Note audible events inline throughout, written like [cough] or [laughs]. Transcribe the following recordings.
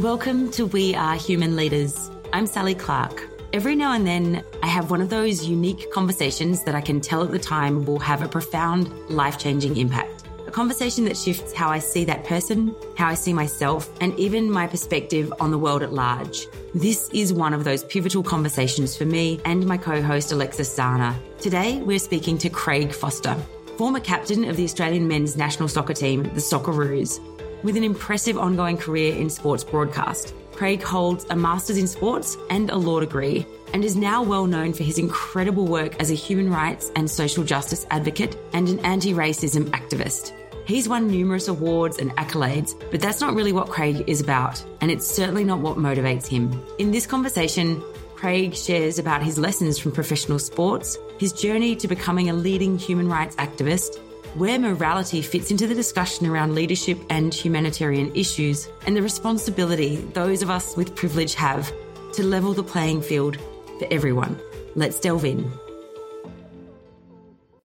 Welcome to We Are Human Leaders. I'm Sally Clark. Every now and then, I have one of those unique conversations that I can tell at the time will have a profound, life changing impact. A conversation that shifts how I see that person, how I see myself, and even my perspective on the world at large. This is one of those pivotal conversations for me and my co host, Alexis Zana. Today, we're speaking to Craig Foster, former captain of the Australian men's national soccer team, the Socceroos. With an impressive ongoing career in sports broadcast, Craig holds a master's in sports and a law degree and is now well known for his incredible work as a human rights and social justice advocate and an anti racism activist. He's won numerous awards and accolades, but that's not really what Craig is about, and it's certainly not what motivates him. In this conversation, Craig shares about his lessons from professional sports, his journey to becoming a leading human rights activist, where morality fits into the discussion around leadership and humanitarian issues, and the responsibility those of us with privilege have to level the playing field for everyone. Let's delve in.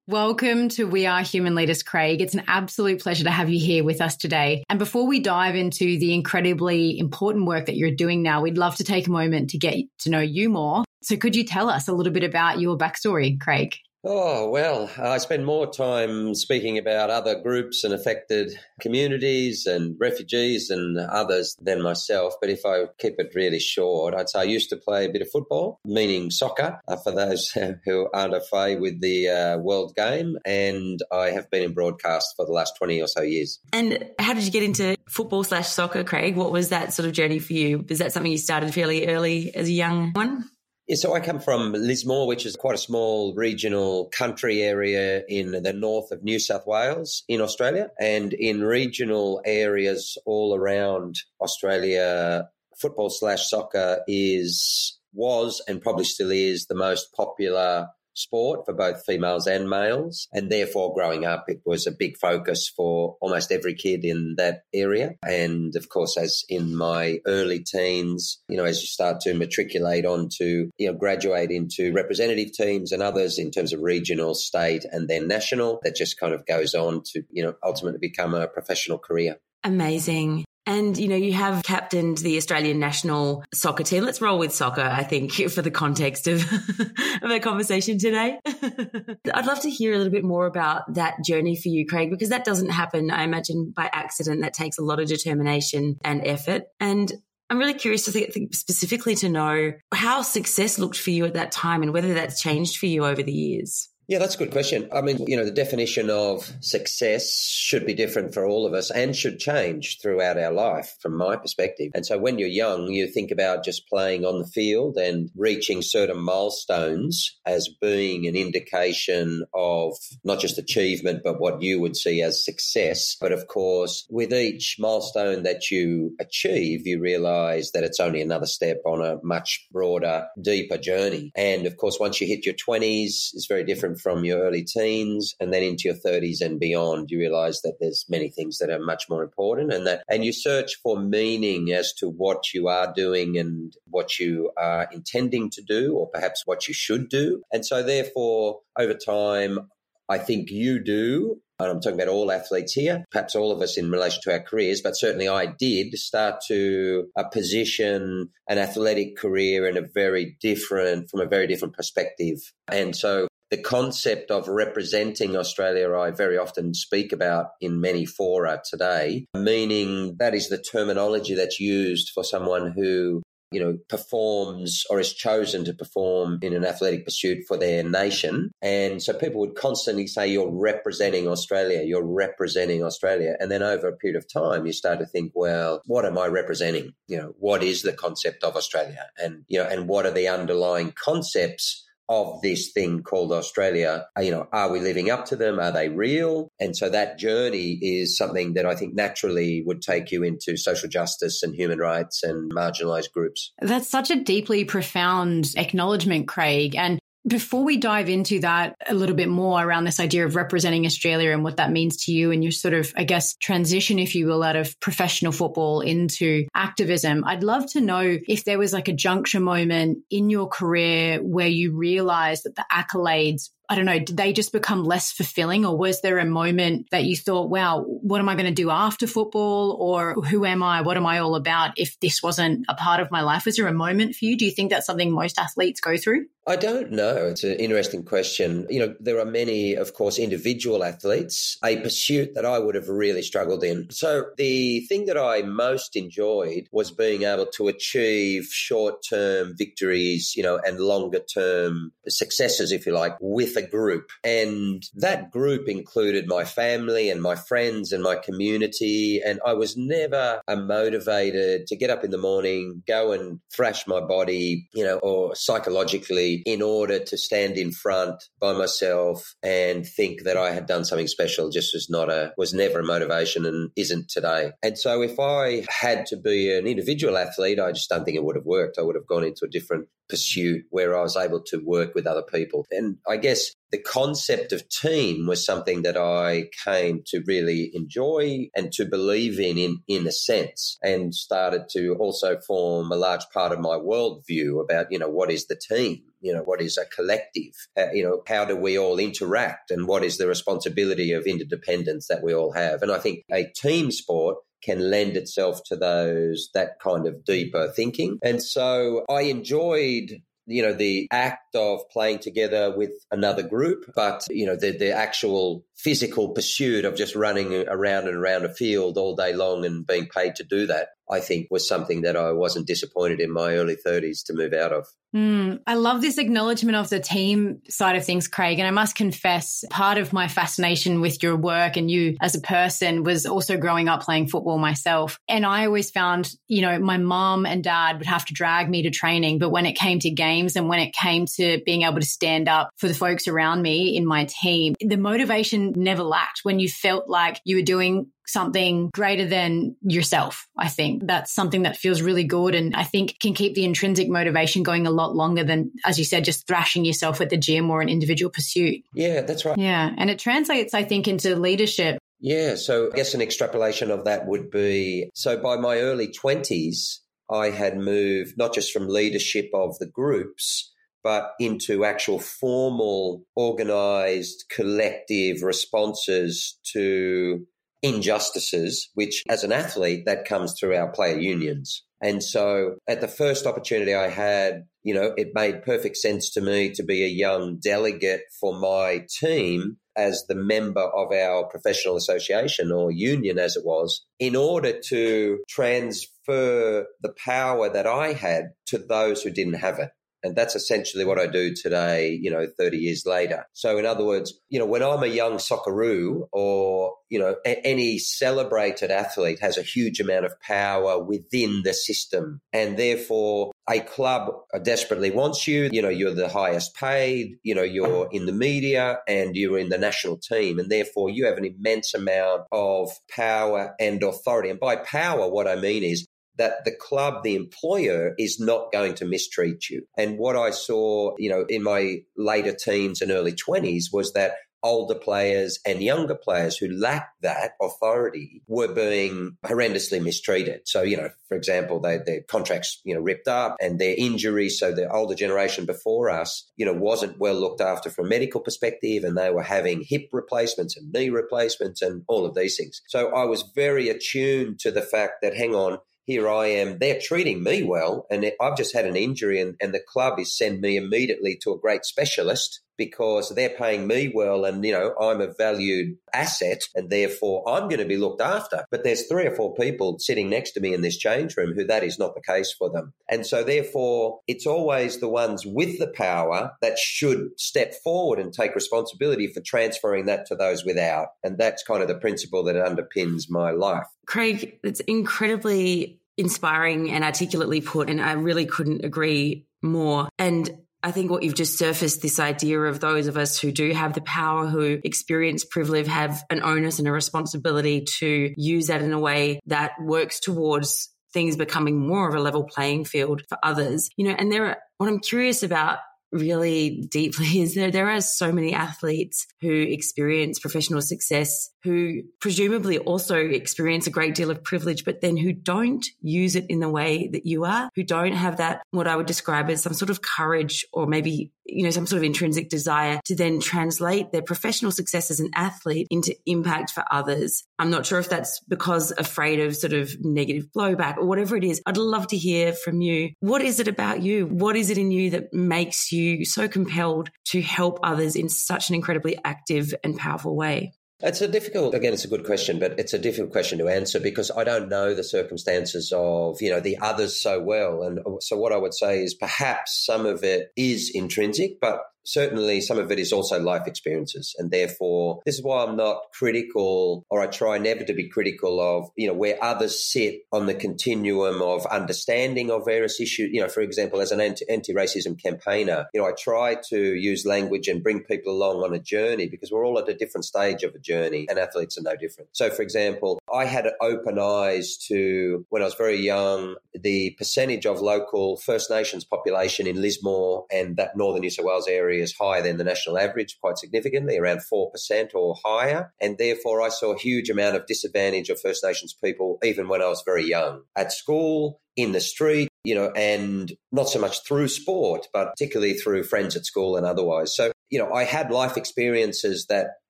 Welcome to We Are Human Leaders, Craig. It's an absolute pleasure to have you here with us today. And before we dive into the incredibly important work that you're doing now, we'd love to take a moment to get to know you more. So, could you tell us a little bit about your backstory, Craig? Oh, well, I spend more time speaking about other groups and affected communities and refugees and others than myself. But if I keep it really short, I'd say I used to play a bit of football, meaning soccer, uh, for those [laughs] who aren't afraid with the uh, world game. And I have been in broadcast for the last 20 or so years. And how did you get into football slash soccer, Craig? What was that sort of journey for you? Is that something you started fairly early as a young one? Yeah, so I come from Lismore, which is quite a small regional country area in the north of New South Wales in Australia. And in regional areas all around Australia, football slash soccer is was and probably still is the most popular sport for both females and males. And therefore, growing up, it was a big focus for almost every kid in that area. And of course, as in my early teens, you know, as you start to matriculate onto, you know, graduate into representative teams and others in terms of regional, state, and then national, that just kind of goes on to, you know, ultimately become a professional career. Amazing. And, you know, you have captained the Australian national soccer team. Let's roll with soccer, I think, [laughs] for the context of, [laughs] of our conversation today. [laughs] I'd love to hear a little bit more about that journey for you, Craig, because that doesn't happen, I imagine, by accident. That takes a lot of determination and effort. And I'm really curious to think specifically to know how success looked for you at that time and whether that's changed for you over the years. Yeah, that's a good question. I mean, you know, the definition of success should be different for all of us and should change throughout our life from my perspective. And so when you're young, you think about just playing on the field and reaching certain milestones as being an indication of not just achievement, but what you would see as success. But of course, with each milestone that you achieve, you realize that it's only another step on a much broader, deeper journey. And of course, once you hit your 20s, it's very different from your early teens and then into your 30s and beyond, you realize that there's many things that are much more important and that, and you search for meaning as to what you are doing and what you are intending to do, or perhaps what you should do. And so, therefore, over time, I think you do. And I'm talking about all athletes here, perhaps all of us in relation to our careers, but certainly I did start to uh, position an athletic career in a very different, from a very different perspective. And so the concept of representing Australia, I very often speak about in many fora today, meaning that is the terminology that's used for someone who you know, performs or is chosen to perform in an athletic pursuit for their nation. And so people would constantly say, You're representing Australia, you're representing Australia. And then over a period of time, you start to think, Well, what am I representing? You know, what is the concept of Australia? And, you know, and what are the underlying concepts of this thing called Australia. Uh, you know, are we living up to them? Are they real? And so that journey is something that I think naturally would take you into social justice and human rights and marginalized groups. That's such a deeply profound acknowledgement, Craig. And before we dive into that a little bit more around this idea of representing Australia and what that means to you and your sort of, I guess, transition, if you will, out of professional football into activism, I'd love to know if there was like a juncture moment in your career where you realized that the accolades I don't know, did they just become less fulfilling or was there a moment that you thought, wow, what am I going to do after football or who am I? What am I all about if this wasn't a part of my life? Was there a moment for you? Do you think that's something most athletes go through? I don't know. It's an interesting question. You know, there are many, of course, individual athletes, a pursuit that I would have really struggled in. So the thing that I most enjoyed was being able to achieve short term victories, you know, and longer term successes, if you like, with a group. And that group included my family and my friends and my community. And I was never uh, motivated to get up in the morning, go and thrash my body, you know, or psychologically in order to stand in front by myself and think that I had done something special just was not a was never a motivation and isn't today. And so if I had to be an individual athlete, I just don't think it would have worked. I would have gone into a different pursuit where I was able to work with other people. And I guess the concept of team was something that I came to really enjoy and to believe in, in, in a sense, and started to also form a large part of my worldview about, you know, what is the team? You know, what is a collective? Uh, you know, how do we all interact and what is the responsibility of interdependence that we all have? And I think a team sport can lend itself to those that kind of deeper thinking. And so I enjoyed you know the act of playing together with another group but you know the the actual physical pursuit of just running around and around a field all day long and being paid to do that I think was something that I wasn't disappointed in my early 30s to move out of. Mm, I love this acknowledgement of the team side of things, Craig. And I must confess, part of my fascination with your work and you as a person was also growing up playing football myself. And I always found, you know, my mom and dad would have to drag me to training. But when it came to games and when it came to being able to stand up for the folks around me in my team, the motivation never lacked when you felt like you were doing something greater than yourself. I think that's something that feels really good and I think can keep the intrinsic motivation going a lot longer than, as you said, just thrashing yourself at the gym or an individual pursuit. Yeah, that's right. Yeah. And it translates, I think, into leadership. Yeah. So I guess an extrapolation of that would be so by my early 20s, I had moved not just from leadership of the groups, but into actual formal, organized, collective responses to injustices, which as an athlete, that comes through our player unions. And so at the first opportunity I had, you know, it made perfect sense to me to be a young delegate for my team as the member of our professional association or union as it was in order to transfer the power that I had to those who didn't have it. And that's essentially what I do today, you know, 30 years later. So, in other words, you know, when I'm a young Socceroo or, you know, a- any celebrated athlete has a huge amount of power within the system. And therefore, a club desperately wants you. You know, you're the highest paid, you know, you're in the media and you're in the national team. And therefore, you have an immense amount of power and authority. And by power, what I mean is that the club, the employer, is not going to mistreat you. And what I saw, you know, in my later teens and early 20s was that older players and younger players who lacked that authority were being horrendously mistreated. So, you know, for example, they, their contracts, you know, ripped up and their injuries. So the older generation before us, you know, wasn't well looked after from a medical perspective and they were having hip replacements and knee replacements and all of these things. So I was very attuned to the fact that, hang on, here I am. They're treating me well, and I've just had an injury, and, and the club is send me immediately to a great specialist because they're paying me well, and you know I'm a valued asset, and therefore I'm going to be looked after. But there's three or four people sitting next to me in this change room who that is not the case for them, and so therefore it's always the ones with the power that should step forward and take responsibility for transferring that to those without, and that's kind of the principle that underpins my life. Craig, it's incredibly inspiring and articulately put, and I really couldn't agree more. And I think what you've just surfaced this idea of those of us who do have the power, who experience privilege, have an onus and a responsibility to use that in a way that works towards things becoming more of a level playing field for others. You know, and there are what I'm curious about really deeply [laughs] is there there are so many athletes who experience professional success who presumably also experience a great deal of privilege, but then who don't use it in the way that you are, who don't have that, what I would describe as some sort of courage or maybe, you know, some sort of intrinsic desire to then translate their professional success as an athlete into impact for others. I'm not sure if that's because afraid of sort of negative blowback or whatever it is. I'd love to hear from you. What is it about you? What is it in you that makes you so compelled to help others in such an incredibly active and powerful way? It's a difficult, again, it's a good question, but it's a difficult question to answer because I don't know the circumstances of, you know, the others so well. And so what I would say is perhaps some of it is intrinsic, but certainly some of it is also life experiences. And therefore this is why i'm not critical or i try never to be critical of you know where others sit on the continuum of understanding of various issues. You know for example as an anti- racism campaigner you know i try to use language and bring people along on a journey because we're all at a different stage of a journey and athletes are no different. So for example i had open eyes to when i was very young the percentage of local first nations population in lismore and that northern new south wales area is higher than the national average quite significantly, around 4% or higher. And therefore, I saw a huge amount of disadvantage of First Nations people, even when I was very young. At school, in the street, you know, and not so much through sport, but particularly through friends at school and otherwise. So, you know, I had life experiences that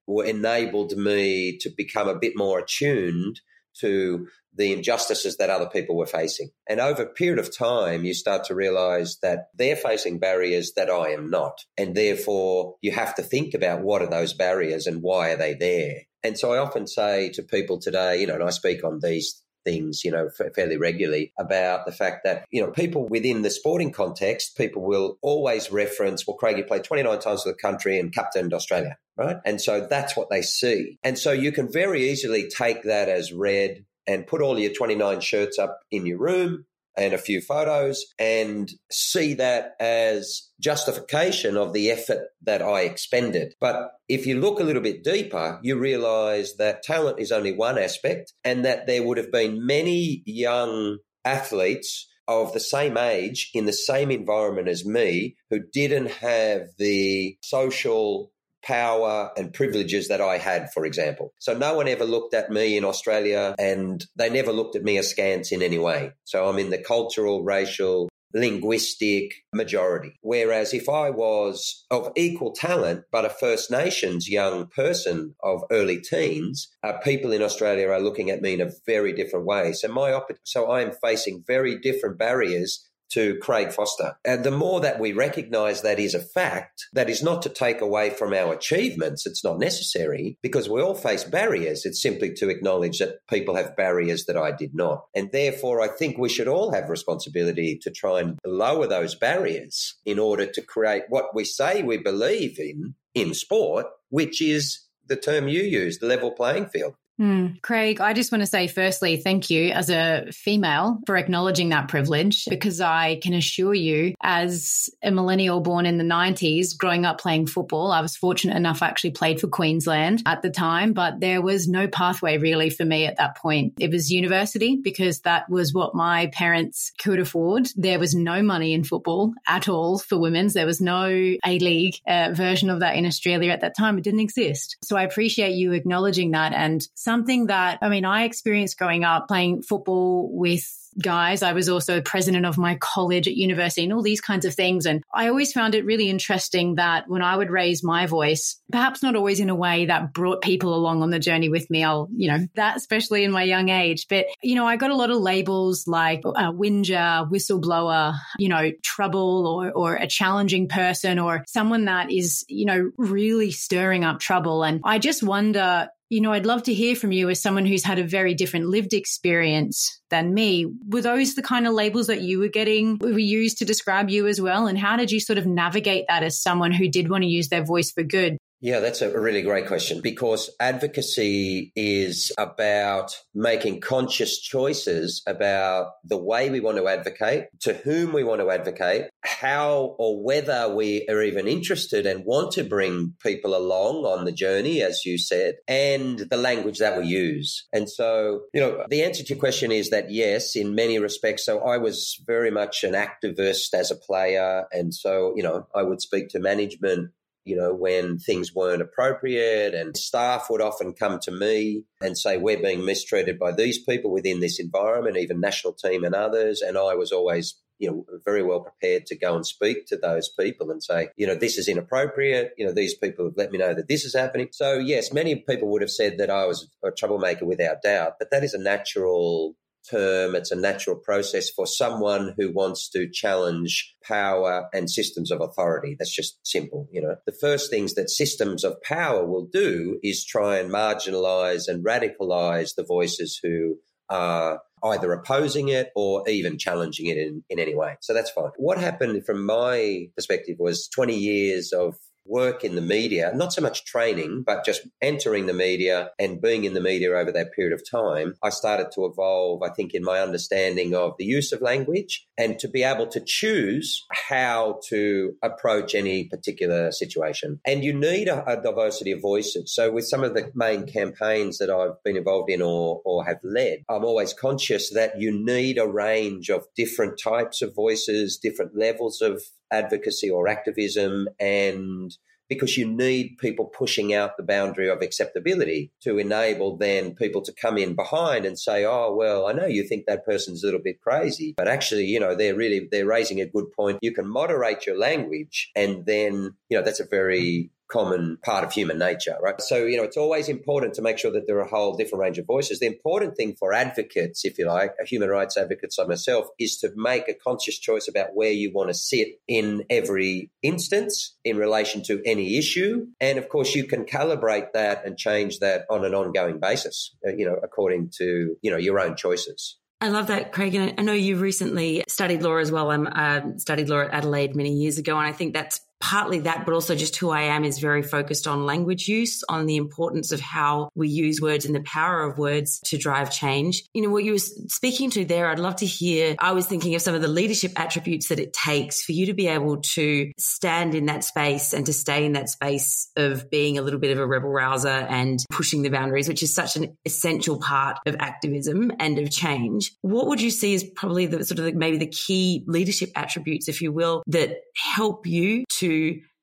enabled me to become a bit more attuned to the injustices that other people were facing. And over a period of time, you start to realize that they're facing barriers that I am not. And therefore, you have to think about what are those barriers and why are they there. And so I often say to people today, you know, and I speak on these things, you know, fairly regularly about the fact that, you know, people within the sporting context, people will always reference, well, Craig, you played 29 times for the country and captained Australia, right? And so that's what they see. And so you can very easily take that as read and put all your 29 shirts up in your room and a few photos and see that as justification of the effort that I expended. But if you look a little bit deeper, you realize that talent is only one aspect and that there would have been many young athletes of the same age in the same environment as me who didn't have the social power and privileges that I had, for example. So no one ever looked at me in Australia and they never looked at me askance in any way. So I'm in the cultural, racial, linguistic majority. Whereas if I was of equal talent, but a First Nations young person of early teens, uh, people in Australia are looking at me in a very different way. So my op- so I am facing very different barriers to Craig Foster. And the more that we recognize that is a fact, that is not to take away from our achievements. It's not necessary because we all face barriers. It's simply to acknowledge that people have barriers that I did not. And therefore, I think we should all have responsibility to try and lower those barriers in order to create what we say we believe in in sport, which is the term you use, the level playing field. Mm. Craig, I just want to say, firstly, thank you as a female for acknowledging that privilege because I can assure you, as a millennial born in the 90s, growing up playing football, I was fortunate enough I actually played for Queensland at the time, but there was no pathway really for me at that point. It was university because that was what my parents could afford. There was no money in football at all for women's. There was no A League uh, version of that in Australia at that time. It didn't exist. So I appreciate you acknowledging that and something that, I mean, I experienced growing up playing football with guys. I was also president of my college at university and all these kinds of things. And I always found it really interesting that when I would raise my voice, perhaps not always in a way that brought people along on the journey with me, I'll, you know, that especially in my young age. But, you know, I got a lot of labels like a whinger, whistleblower, you know, trouble or, or a challenging person or someone that is, you know, really stirring up trouble. And I just wonder, you know, I'd love to hear from you as someone who's had a very different lived experience than me. Were those the kind of labels that you were getting, were used to describe you as well? And how did you sort of navigate that as someone who did want to use their voice for good? Yeah, that's a really great question because advocacy is about making conscious choices about the way we want to advocate, to whom we want to advocate, how or whether we are even interested and want to bring people along on the journey, as you said, and the language that we use. And so, you know, the answer to your question is that yes, in many respects. So I was very much an activist as a player. And so, you know, I would speak to management you know, when things weren't appropriate and staff would often come to me and say, we're being mistreated by these people within this environment, even national team and others. And I was always, you know, very well prepared to go and speak to those people and say, you know, this is inappropriate. You know, these people have let me know that this is happening. So yes, many people would have said that I was a troublemaker without doubt, but that is a natural term. It's a natural process for someone who wants to challenge power and systems of authority. That's just simple. You know, the first things that systems of power will do is try and marginalize and radicalize the voices who are either opposing it or even challenging it in, in any way. So that's fine. What happened from my perspective was 20 years of work in the media, not so much training, but just entering the media and being in the media over that period of time, I started to evolve, I think, in my understanding of the use of language and to be able to choose how to approach any particular situation. And you need a, a diversity of voices. So with some of the main campaigns that I've been involved in or, or have led, I'm always conscious that you need a range of different types of voices, different levels of advocacy or activism and because you need people pushing out the boundary of acceptability to enable then people to come in behind and say, oh, well, I know you think that person's a little bit crazy, but actually, you know, they're really, they're raising a good point. You can moderate your language and then, you know, that's a very common part of human nature, right? So, you know, it's always important to make sure that there are a whole different range of voices. The important thing for advocates, if you like, human rights advocates like myself, is to make a conscious choice about where you want to sit in every instance in relation to any issue. And of course, you can calibrate that and change that on an ongoing basis, uh, you know, according to, you know, your own choices. I love that, Craig. And I know you recently studied law as well. I uh, studied law at Adelaide many years ago. And I think that's partly that, but also just who I am is very focused on language use, on the importance of how we use words and the power of words to drive change. You know, what you were speaking to there, I'd love to hear. I was thinking of some of the leadership attributes that it takes for you to be able to stand in that space and to stay in that space of being a little bit of a rebel rouser and pushing the boundaries, which is such an essential part of activism and of change. What would you see as probably the sort of the, maybe the key leadership attributes, if you will, that help you to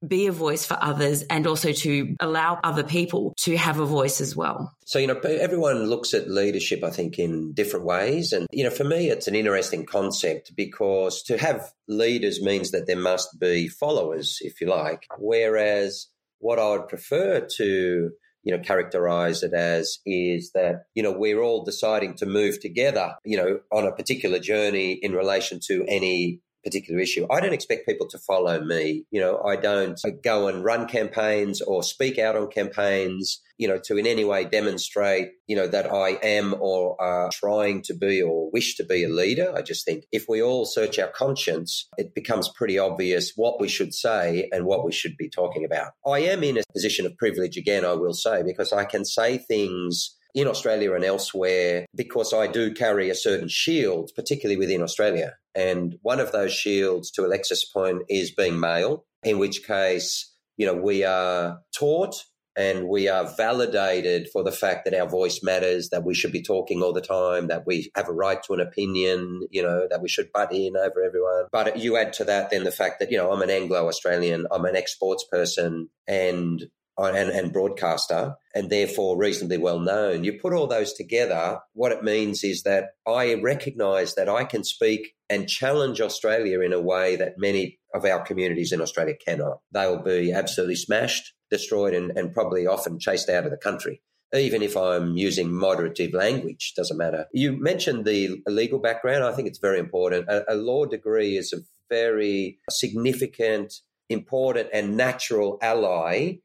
be a voice for others and also to allow other people to have a voice as well. So, you know, everyone looks at leadership, I think, in different ways. And, you know, for me, it's an interesting concept because to have leaders means that there must be followers, if you like. Whereas what I would prefer to you know, characterize it as is that, you know, we're all deciding to move together, you know, on a particular journey in relation to any particular issue. I don't expect people to follow me. You know, I don't go and run campaigns or speak out on campaigns, you know, to in any way demonstrate, you know, that I am or are trying to be or wish to be a leader. I just think if we all search our conscience, it becomes pretty obvious what we should say and what we should be talking about. I am in a position of privilege again, I will say, because I can say things in Australia and elsewhere because I do carry a certain shield, particularly within Australia. And one of those shields, to Alexis' point, is being male, in which case, you know, we are taught and we are validated for the fact that our voice matters, that we should be talking all the time, that we have a right to an opinion, you know, that we should butt in over everyone. But you add to that then the fact that, you know, I'm an Anglo Australian, I'm an exports person, and and, and broadcaster, and therefore reasonably well known. You put all those together, what it means is that I recognize that I can speak and challenge Australia in a way that many of our communities in Australia cannot. They will be absolutely smashed, destroyed, and, and probably often chased out of the country even if I'm using moderative language, doesn't matter. You mentioned the legal background. I think it's very important. A, a, law degree is a very significant, important, and natural ally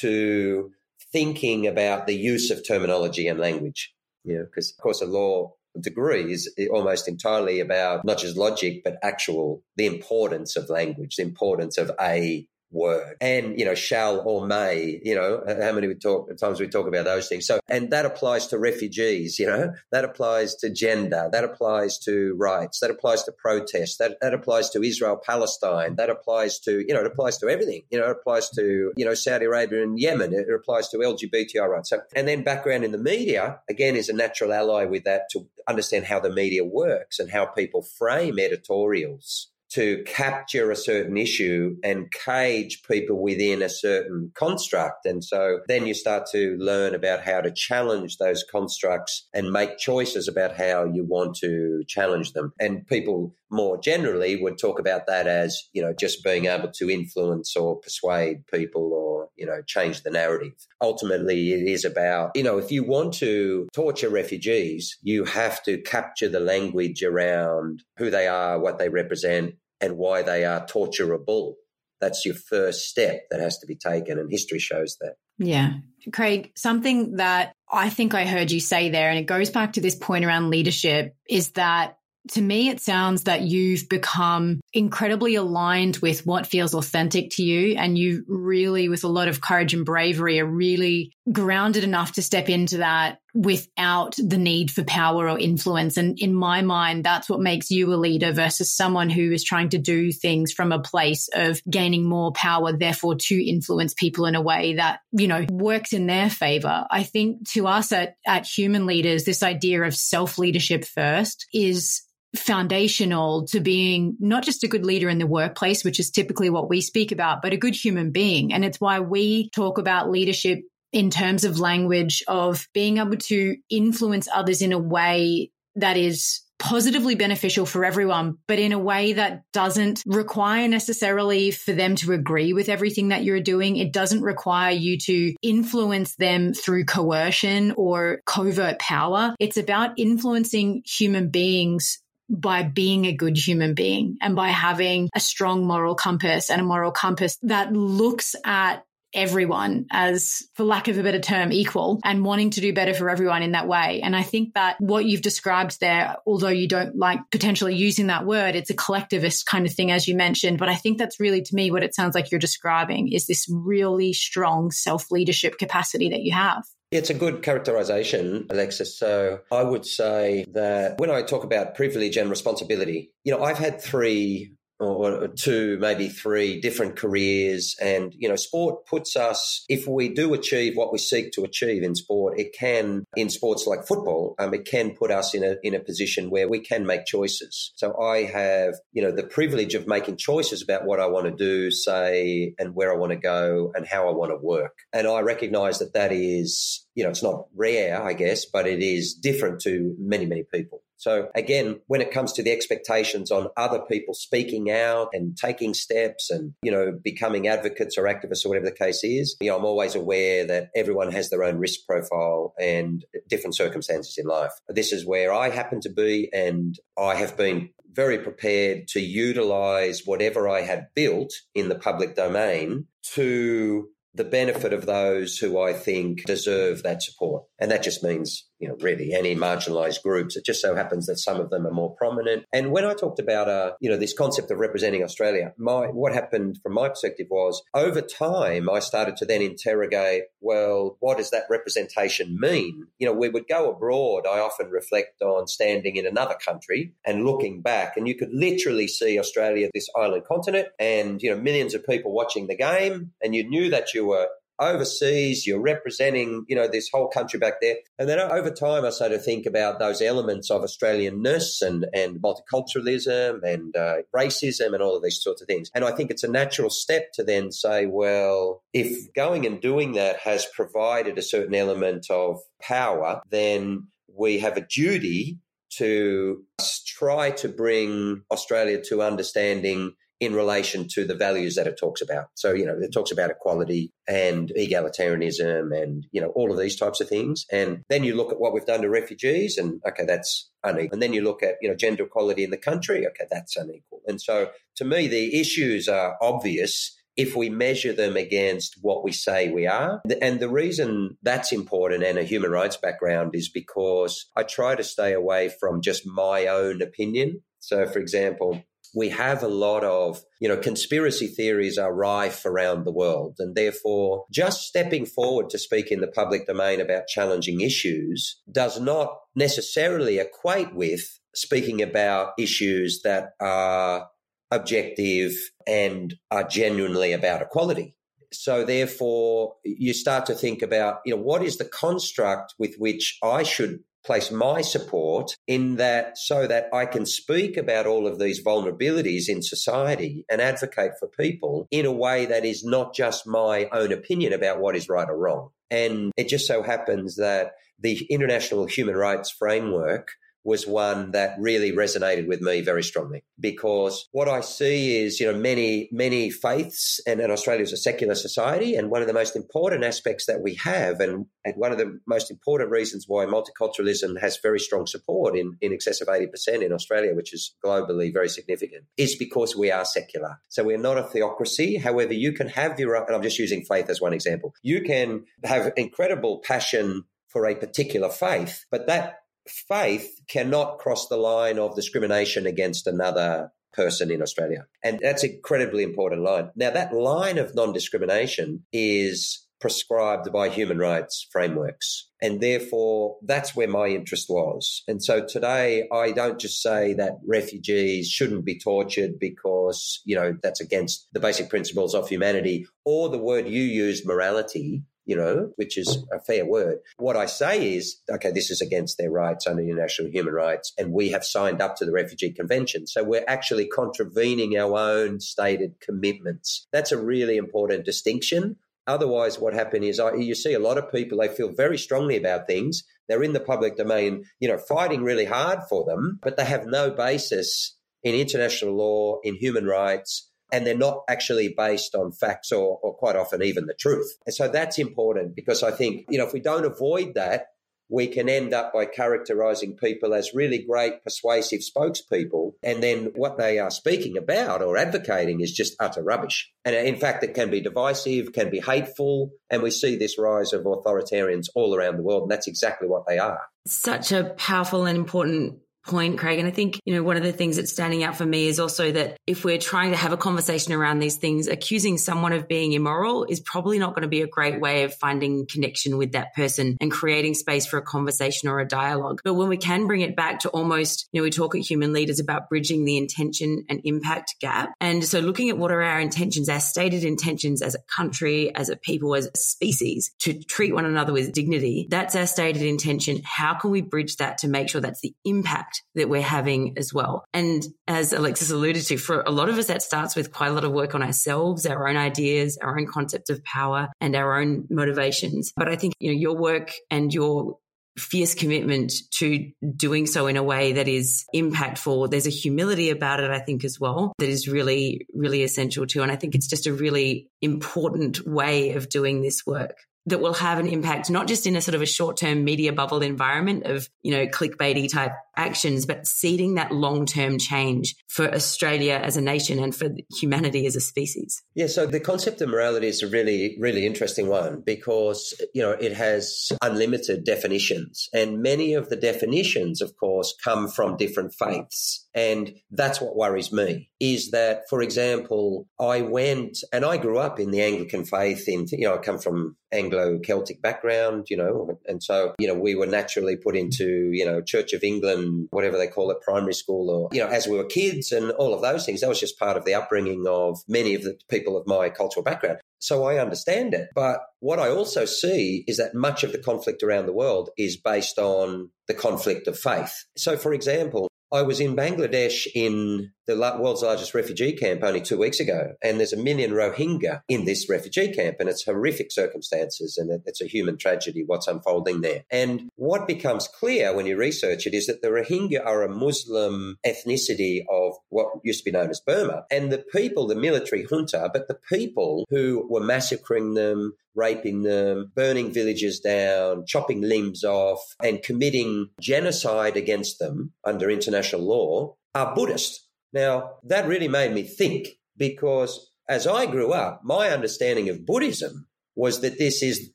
to thinking about the use of terminology and language. You know, because of course a law degree is almost entirely about not just logic, but actual the importance of language, the importance of a word. And, you know, shall or may, you know, how many we talk, times we talk about those things. So, and that applies to refugees, you know, that applies to gender, that applies to rights, that applies to protest, that, that applies to Israel, Palestine, that applies to, you know, it applies to everything, you know, it applies to, you know, Saudi Arabia and Yemen, it applies to LGBTI rights. So, and then background in the media, again, is a natural ally with that to understand how the media works and how people frame editorials to capture a certain issue and cage people within a certain construct. And so then you start to learn about how to challenge those constructs and make choices about how you want to challenge them. And people more generally would talk about that as, you know, just being able to influence or persuade people or, you know, change the narrative. Ultimately, it is about, you know, if you want to torture refugees, you have to capture the language around who they are, what they represent, and why they are torturable. That's your first step that has to be taken, and history shows that. Yeah. Craig, something that I think I heard you say there, and it goes back to this point around leadership, is that to me, it sounds that you've become incredibly aligned with what feels authentic to you. And you really, with a lot of courage and bravery, are really grounded enough to step into that without the need for power or influence. And in my mind, that's what makes you a leader versus someone who is trying to do things from a place of gaining more power, therefore to influence people in a way that, you know, works in their favor. I think to us at, at human leaders, this idea of self leadership first is foundational to being not just a good leader in the workplace, which is typically what we speak about, but a good human being. And it's why we talk about leadership in terms of language of being able to influence others in a way that is positively beneficial for everyone, but in a way that doesn't require necessarily for them to agree with everything that you're doing. It doesn't require you to influence them through coercion or covert power. It's about influencing human beings by being a good human being and by having a strong moral compass and a moral compass that looks at everyone as, for lack of a better term, equal and wanting to do better for everyone in that way. And I think that what you've described there, although you don't like potentially using that word, it's a collectivist kind of thing, as you mentioned. But I think that's really, to me, what it sounds like you're describing is this really strong self leadership capacity that you have. It's a good characterization, Alexis. So I would say that when I talk about privilege and responsibility, you know, I've had three or two, maybe three different careers. And, you know, sport puts us, if we do achieve what we seek to achieve in sport, it can, in sports like football, um, it can put us in a, in a position where we can make choices. So I have, you know, the privilege of making choices about what I want to do, say, and where I want to go and how I want to work. And I recognize that that is, you know, it's not rare, I guess, but it is different to many, many people. So again, when it comes to the expectations on other people speaking out and taking steps and, you know, becoming advocates or activists or whatever the case is, you know, I'm always aware that everyone has their own risk profile and different circumstances in life. This is where I happen to be and I have been very prepared to utilize whatever I had built in the public domain to the benefit of those who I think deserve that support. And that just means, you know, really any marginalized groups. It just so happens that some of them are more prominent. And when I talked about, uh, you know, this concept of representing Australia, my, what happened from my perspective was over time, I started to then interrogate, well, what does that representation mean? You know, we would go abroad. I often reflect on standing in another country and looking back and you could literally see Australia, this island continent and, you know, millions of people watching the game and you knew that you were overseas, you're representing, you know, this whole country back there. And then over time, I started to think about those elements of Australianness and, and multiculturalism and uh, racism and all of these sorts of things. And I think it's a natural step to then say, well, if going and doing that has provided a certain element of power, then we have a duty to try to bring Australia to understanding in relation to the values that it talks about. So, you know, it talks about equality and egalitarianism and, you know, all of these types of things. And then you look at what we've done to refugees and, okay, that's unequal. And then you look at, you know, gender equality in the country. Okay, that's unequal. And so to me, the issues are obvious if we measure them against what we say we are. And the reason that's important and a human rights background is because I try to stay away from just my own opinion. So, for example, we have a lot of, you know, conspiracy theories are rife around the world. And therefore, just stepping forward to speak in the public domain about challenging issues does not necessarily equate with speaking about issues that are objective and are genuinely about equality. So therefore, you start to think about, you know, what is the construct with which I should place my support in that so that I can speak about all of these vulnerabilities in society and advocate for people in a way that is not just my own opinion about what is right or wrong. And it just so happens that the international human rights framework was one that really resonated with me very strongly because what I see is, you know, many, many faiths and, and Australia is a secular society. And one of the most important aspects that we have and, and one of the most important reasons why multiculturalism has very strong support in, in excess of 80% in Australia, which is globally very significant, is because we are secular. So we're not a theocracy. However, you can have your, and I'm just using faith as one example. You can have incredible passion for a particular faith, but that faith cannot cross the line of discrimination against another person in Australia. And that's an incredibly important line. Now, that line of non discrimination is prescribed by human rights frameworks. And therefore, that's where my interest was. And so today, I don't just say that refugees shouldn't be tortured because, you know, that's against the basic principles of humanity or the word you used, morality you know, which is a fair word. What I say is, okay, this is against their rights under international human rights, and we have signed up to the Refugee Convention. So we're actually contravening our own stated commitments. That's a really important distinction. Otherwise, what happened is I, you see a lot of people, they feel very strongly about things. They're in the public domain, you know, fighting really hard for them, but they have no basis in international law, in human rights, and they're not actually based on facts or, or quite often even the truth. And so that's important because I think, you know, if we don't avoid that, we can end up by characterizing people as really great persuasive spokespeople. And then what they are speaking about or advocating is just utter rubbish. And in fact, it can be divisive, can be hateful. And we see this rise of authoritarians all around the world. And that's exactly what they are. Such a powerful and important point, Craig. And I think, you know, one of the things that's standing out for me is also that if we're trying to have a conversation around these things, accusing someone of being immoral is probably not going to be a great way of finding connection with that person and creating space for a conversation or a dialogue. But when we can bring it back to almost, you know, we talk at human leaders about bridging the intention and impact gap. And so looking at what are our intentions, our stated intentions as a country, as a people, as a species to treat one another with dignity, that's our stated intention. How can we bridge that to make sure that's the impact impact that we're having as well. And as Alexis alluded to, for a lot of us, that starts with quite a lot of work on ourselves, our own ideas, our own concept of power and our own motivations. But I think, you know, your work and your fierce commitment to doing so in a way that is impactful. There's a humility about it, I think, as well, that is really, really essential too. And I think it's just a really important way of doing this work that will have an impact, not just in a sort of a short term media bubble environment of, you know, clickbaity type actions, but seeding that long term change for Australia as a nation and for humanity as a species. Yeah, so the concept of morality is a really, really interesting one because, you know, it has unlimited definitions. And many of the definitions, of course, come from different faiths. And that's what worries me is that, for example, I went and I grew up in the Anglican faith in, you know, I come from Anglo Celtic background, you know, and so, you know, we were naturally put into, you know, Church of England, whatever they call it, primary school, or, you know, as we were kids and all of those things. That was just part of the upbringing of many of the people of my cultural background. So I understand it. But what I also see is that much of the conflict around the world is based on the conflict of faith. So, for example, I was in Bangladesh in the world's largest refugee camp only two weeks ago, and there's a million Rohingya in this refugee camp, and it's horrific circumstances, and it's a human tragedy what's unfolding there. And what becomes clear when you research it is that the Rohingya are a Muslim ethnicity of what used to be known as Burma, and the people, the military junta, but the people who were massacring them, raping them, burning villages down, chopping limbs off, and committing genocide against them under international law are Buddhist. Now, that really made me think because as I grew up, my understanding of Buddhism was that this is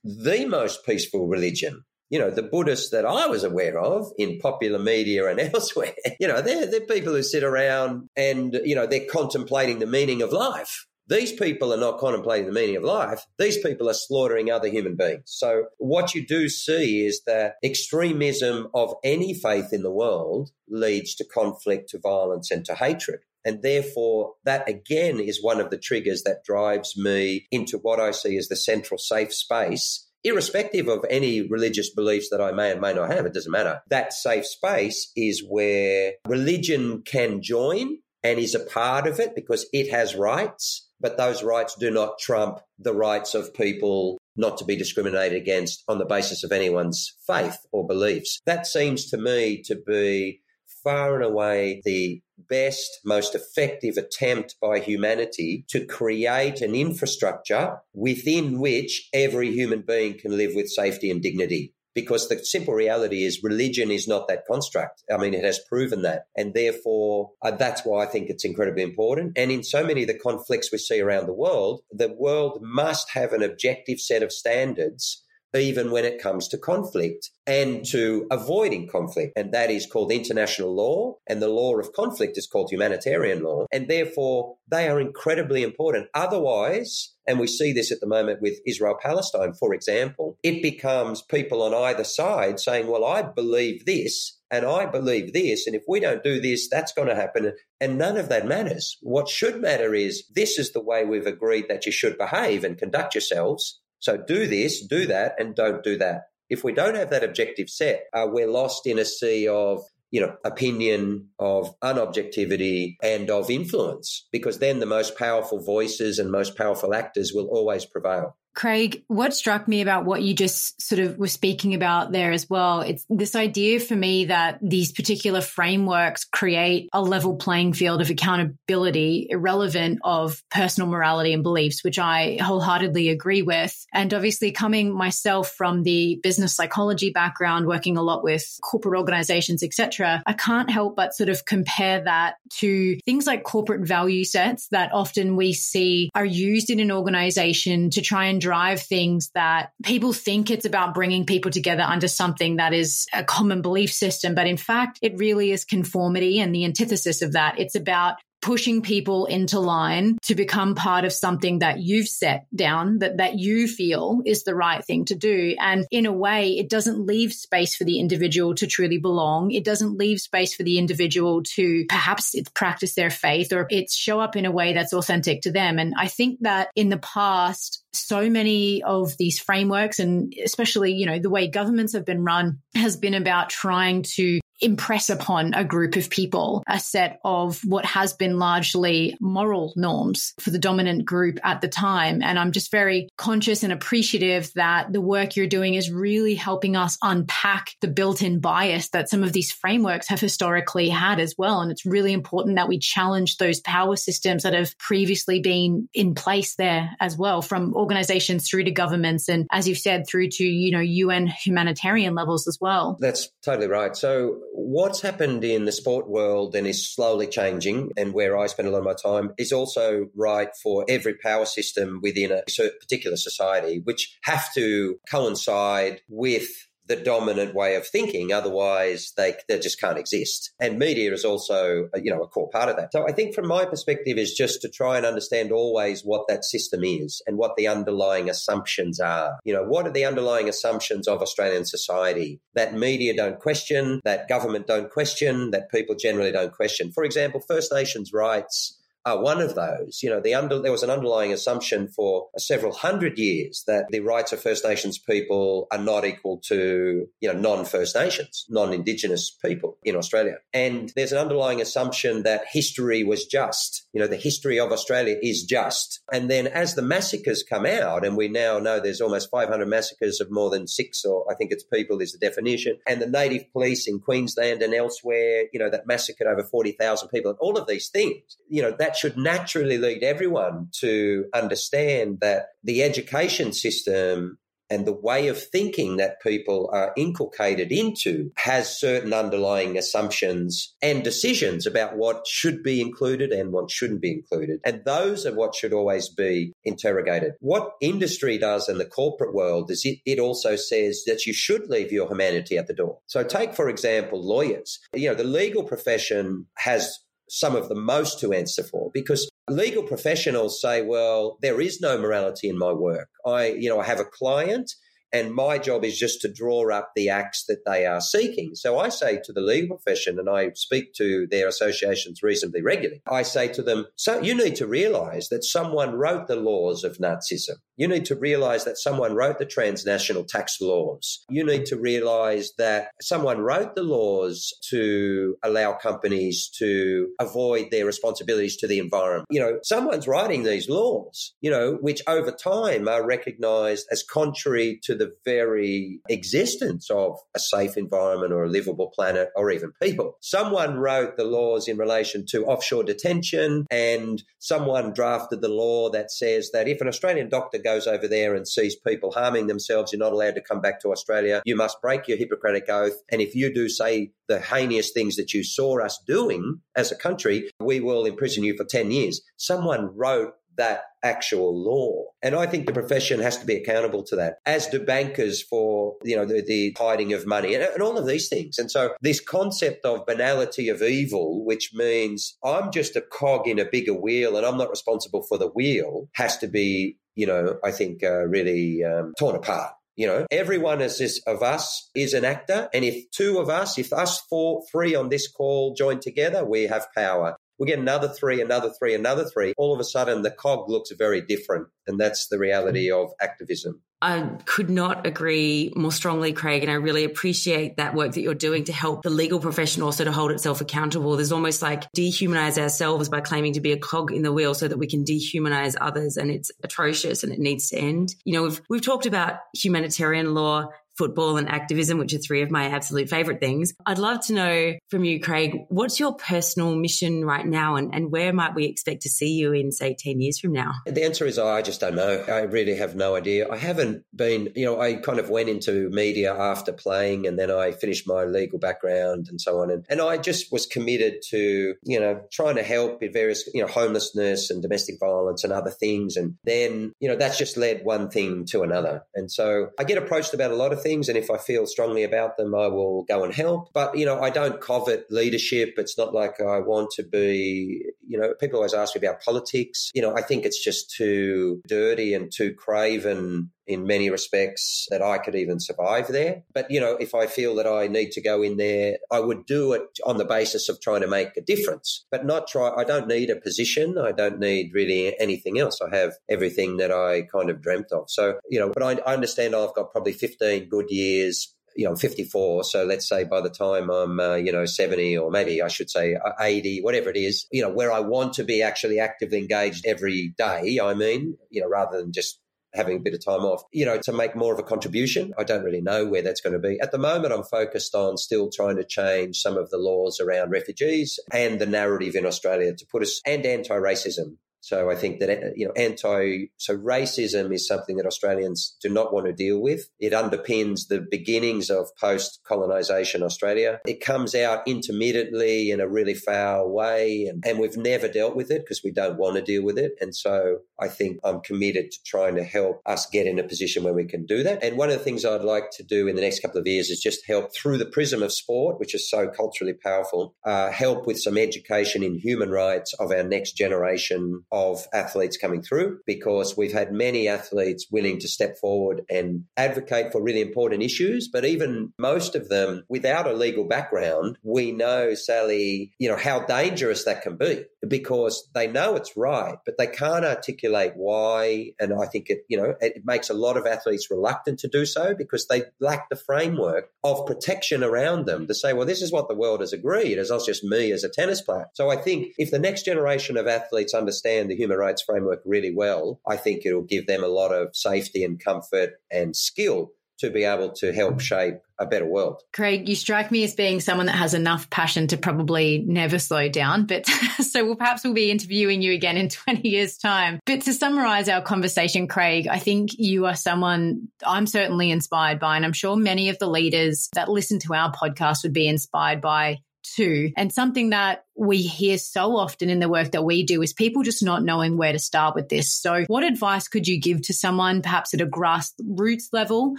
the most peaceful religion you know, the Buddhists that I was aware of in popular media and [laughs] elsewhere, you know, they're, they're people who sit around and, you know, they're contemplating the meaning of life. These people are not contemplating the meaning of life. These people are slaughtering other human beings. So what you do see is that extremism of any faith in the world leads to conflict, to violence, and to hatred. And therefore, that again is one of the triggers that drives me into what I see as the central safe space irrespective of any religious beliefs that I may or may not have, it doesn't matter. That safe space is where religion can join and is a part of it because it has rights, but those rights do not trump the rights of people not to be discriminated against on the basis of anyone's faith or beliefs. That seems to me to be far and away the best, most effective attempt by humanity to create an infrastructure within which every human being can live with safety and dignity. Because the simple reality is, religion is not that construct. I mean, it has proven that. And therefore, uh, that's why I think it's incredibly important. And in so many of the conflicts we see around the world, the world must have an objective set of standards even when it comes to conflict and to avoiding conflict. And that is called international law. And the law of conflict is called humanitarian law. And therefore, they are incredibly important. Otherwise, and we see this at the moment with Israel Palestine, for example, it becomes people on either side saying, well, I believe this and I believe this. And if we don't do this, that's going to happen. And none of that matters. What should matter is this is the way we've agreed that you should behave and conduct yourselves. So do this, do that, and don't do that. If we don't have that objective set, uh, we're lost in a sea of you know, opinion, of unobjectivity, and of influence, because then the most powerful voices and most powerful actors will always prevail. Craig, what struck me about what you just sort of were speaking about there as well, it's this idea for me that these particular frameworks create a level playing field of accountability, irrelevant of personal morality and beliefs, which I wholeheartedly agree with. And obviously coming myself from the business psychology background, working a lot with corporate organizations, etc., I can't help but sort of compare that to things like corporate value sets that often we see are used in an organization to try and drive things that people think it's about bringing people together under something that is a common belief system. But in fact, it really is conformity and the antithesis of that. It's about pushing people into line to become part of something that you've set down that that you feel is the right thing to do. And in a way it doesn't leave space for the individual to truly belong. It doesn't leave space for the individual to perhaps practice their faith or it's show up in a way that's authentic to them. And i think that in the past so many of these frameworks and especially you know the way governments have been run has been about trying to impress upon a group of people a set of what has been largely moral norms for the dominant group at the time. And I'm just very conscious and appreciative that the work you're doing is really helping us unpack the built in bias that some of these frameworks have historically had as well. And it's really important that we challenge those power systems that have previously been in place there as well, from organizations through to governments. And as you've said, through to, you know, UN humanitarian levels as well. That's totally right. So what's happened in the sport world and is slowly changing, and where I spend a lot of my time, is also right for every power system within a particular society, which have to coincide with the dominant way of thinking. Otherwise, they, they just can't exist. And media is also, uh, you know, a core part of that. So I think from my perspective is just to try and understand always what that system is and what the underlying assumptions are. You know, what are the underlying assumptions of Australian society that media don't question, that government don't question, that people generally don't question? For example, First Nations rights are one of those. You know, the under, there was an underlying assumption for several hundred years that the rights of First Nations people are not equal to, you know, non-First Nations, non-Indigenous people in Australia. And there's an underlying assumption that history was just. You know, the history of Australia is just. And then as the massacres come out, and we now know there's almost 500 massacres of more than six, or I think it's people is the definition, and the native police in Queensland and elsewhere, you know, that massacred over 40,000 people, and all of these things, you know, that should naturally lead everyone to understand that the education system and the way of thinking that people are inculcated into has certain underlying assumptions and decisions about what should be included and what shouldn't be included. And those are what should always be interrogated. What industry does in the corporate world is it, it also says that you should leave your humanity at the door. So take, for example, lawyers. You know, the legal profession has some of the most to answer for because legal professionals say, well, there is no morality in my work. I, you know, I have a client and my job is just to draw up the acts that they are seeking. So I say to the legal profession, and I speak to their associations reasonably regularly, I say to them, so you need to realize that someone wrote the laws of Nazism. You need to realize that someone wrote the transnational tax laws. You need to realize that someone wrote the laws to allow companies to avoid their responsibilities to the environment. You know, someone's writing these laws, you know, which over time are recognized as contrary to the very existence of a safe environment or a livable planet or even people. Someone wrote the laws in relation to offshore detention and someone drafted the law that says that if an Australian doctor goes over there and sees people harming themselves, you're not allowed to come back to Australia. You must break your Hippocratic oath. And if you do say the heinous things that you saw us doing as a country, we will imprison you for 10 years. Someone wrote that actual law. And I think the profession has to be accountable to that, as do bankers for, you know, the, the hiding of money and, and, all of these things. And so this concept of banality of evil, which means I'm just a cog in a bigger wheel and I'm not responsible for the wheel, has to be you know, I think uh, really um, torn apart. You know, everyone is this, of us is an actor, and if two of us, if us four, three on this call join together, we have power we get another three, another three, another three. All of a sudden, the cog looks very different. And that's the reality of activism. I could not agree more strongly, Craig. And I really appreciate that work that you're doing to help the legal profession also to hold itself accountable. There's almost like dehumanize ourselves by claiming to be a cog in the wheel so that we can dehumanize others. And it's atrocious and it needs to end. You know, we've, we've talked about humanitarian law football and activism, which are three of my absolute favorite things. I'd love to know from you, Craig, what's your personal mission right now and, and where might we expect to see you in, say, 10 years from now? The answer is I just don't know. I really have no idea. I haven't been, you know, I kind of went into media after playing and then I finished my legal background and so on. And, and I just was committed to, you know, trying to help in various, you know, homelessness and domestic violence and other things. And then, you know, that's just led one thing to another. And so I get approached about a lot of things things. And if I feel strongly about them, I will go and help. But, you know, I don't covet leadership. It's not like I want to be, you know, people always ask me about politics. You know, I think it's just too dirty and too craven in many respects that I could even survive there. But, you know, if I feel that I need to go in there, I would do it on the basis of trying to make a difference, but not try. I don't need a position. I don't need really anything else. I have everything that I kind of dreamt of. So, you know, but I, I understand I've got probably 15 good years you know, I'm 54. So let's say by the time I'm, uh, you know, 70 or maybe I should say uh, 80, whatever it is, you know, where I want to be actually actively engaged every day, I mean, you know, rather than just having a bit of time off, you know, to make more of a contribution. I don't really know where that's going to be. At the moment, I'm focused on still trying to change some of the laws around refugees and the narrative in Australia to put us and anti racism so I think that you know anti so racism is something that Australians do not want to deal with. It underpins the beginnings of post colonization Australia. It comes out intermittently in a really foul way and, and we've never dealt with it because we don't want to deal with it. And so I think I'm committed to trying to help us get in a position where we can do that. And one of the things I'd like to do in the next couple of years is just help through the prism of sport, which is so culturally powerful, uh, help with some education in human rights of our next generation of athletes coming through because we've had many athletes willing to step forward and advocate for really important issues. But even most of them without a legal background, we know, Sally, you know, how dangerous that can be because they know it's right, but they can't articulate why. And I think it, you know, it makes a lot of athletes reluctant to do so because they lack the framework of protection around them to say, well, this is what the world has agreed, It's not just me as a tennis player. So I think if the next generation of athletes understand the human rights framework really well, I think it'll give them a lot of safety and comfort and skill to be able to help shape a better world. Craig, you strike me as being someone that has enough passion to probably never slow down. But [laughs] so we'll perhaps we'll be interviewing you again in [laughs] 20 years' time. But to summarize our conversation, Craig, I think you are someone I'm certainly inspired by. And I'm sure many of the leaders that listen to our podcast would be inspired by too. And something that we hear so often in the work that we do is people just not knowing where to start with this. So, what advice could you give to someone, perhaps at a grassroots level,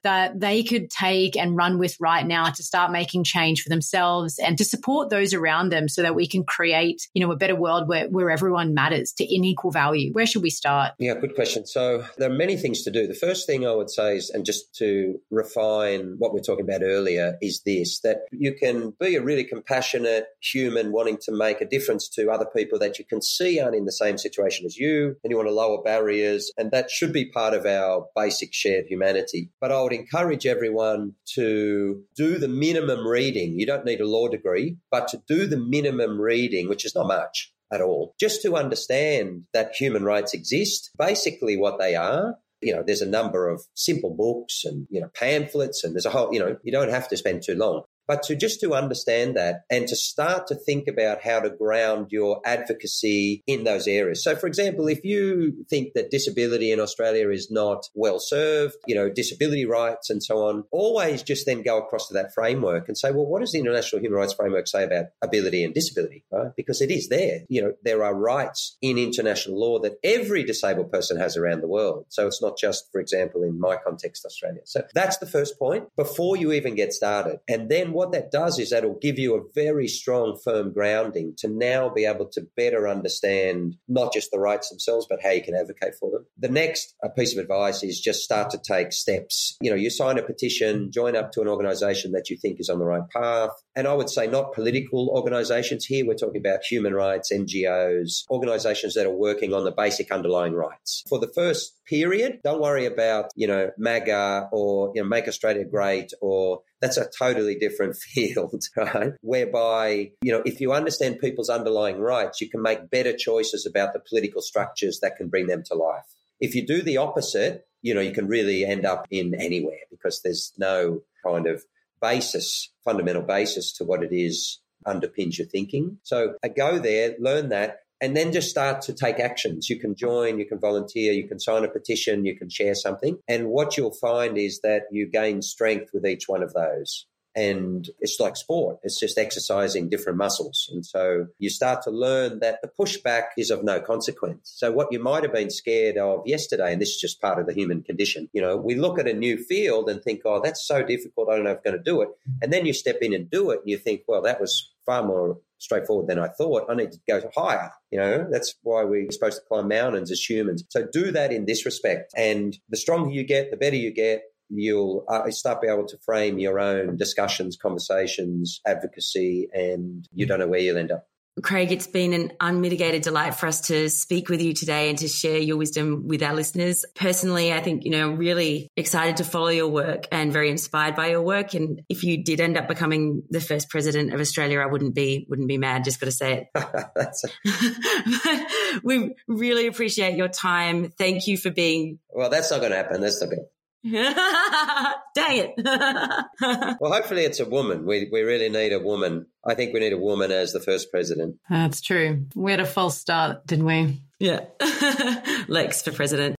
that they could take and run with right now to start making change for themselves and to support those around them so that we can create, you know, a better world where, where everyone matters to in equal value? Where should we start? Yeah, good question. So, there are many things to do. The first thing I would say is, and just to refine what we are talking about earlier, is this that you can be a really compassionate human wanting to make make a difference to other people that you can see aren't in the same situation as you, and you want to lower barriers. And that should be part of our basic shared humanity. But I would encourage everyone to do the minimum reading. You don't need a law degree, but to do the minimum reading, which is not much at all, just to understand that human rights exist, basically what they are, you know, there's a number of simple books and, you know, pamphlets and there's a whole, you know, you don't have to spend too long. But to just to understand that and to start to think about how to ground your advocacy in those areas. So, for example, if you think that disability in Australia is not well served, you know, disability rights and so on, always just then go across to that framework and say, well, what does the International Human Rights Framework say about ability and disability? Right? Because it is there. You know, there are rights in international law that every disabled person has around the world. So it's not just, for example, in my context, Australia. So that's the first point before you even get started. And then what that does is that'll give you a very strong, firm grounding to now be able to better understand not just the rights themselves, but how you can advocate for them. The next piece of advice is just start to take steps. You know, you sign a petition, join up to an organization that you think is on the right path. And I would say not political organizations here. We're talking about human rights, NGOs, organizations that are working on the basic underlying rights. For the first period. Don't worry about, you know, MAGA or, you know, make Australia great or that's a totally different [laughs] field, right? Whereby, you know, if you understand people's underlying rights, you can make better choices about the political structures that can bring them to life. If you do the opposite, you know, you can really end up in anywhere because there's no kind of basis, fundamental basis to what it is underpins your thinking. So I go there, learn that, and then just start to take actions. You can join, you can volunteer, you can sign a petition, you can share something. And what you'll find is that you gain strength with each one of those. And it's like sport, it's just exercising different muscles. And so you start to learn that the pushback is of no consequence. So, what you might have been scared of yesterday, and this is just part of the human condition, you know, we look at a new field and think, oh, that's so difficult, I don't know if I'm going to do it. And then you step in and do it, and you think, well, that was far more straightforward than I thought. I need to go higher. You know, that's why we're supposed to climb mountains as humans. So do that in this respect. And the stronger you get, the better you get. You'll uh, start be able to frame your own discussions, conversations, advocacy, and you don't know where you'll end up. Craig, it's been an unmitigated delight for us to speak with you today and to share your wisdom with our listeners. Personally, I think, you know, really excited to follow your work and very inspired by your work. And if you did end up becoming the first president of Australia, I wouldn't be, wouldn't be mad. Just got to say it. [laughs] [laughs] we really appreciate your time. Thank you for being. Well, that's not going to happen. That's not good. [laughs] Dang it. [laughs] well, hopefully it's a woman. We, we really need a woman. I think we need a woman as the first president. That's true. We had a false start, didn't we? Yeah. [laughs] Lex for president.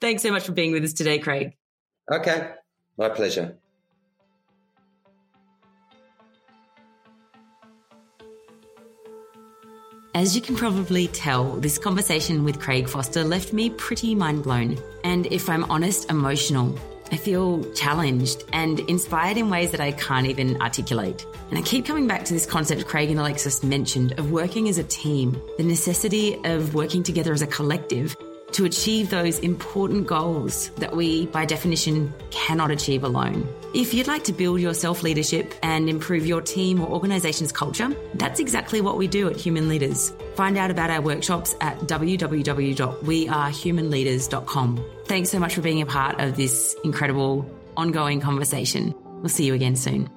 Thanks so much for being with us today, Craig. Okay. My pleasure. As you can probably tell, this conversation with Craig Foster left me pretty mind blown. And if I'm honest, emotional. I feel challenged and inspired in ways that I can't even articulate. And I keep coming back to this concept Craig and Alexis mentioned of working as a team, the necessity of working together as a collective to achieve those important goals that we, by definition, cannot achieve alone. If you'd like to build your self leadership and improve your team or organization's culture, that's exactly what we do at Human Leaders. Find out about our workshops at www.wearehumanleaders.com. Thanks so much for being a part of this incredible ongoing conversation. We'll see you again soon.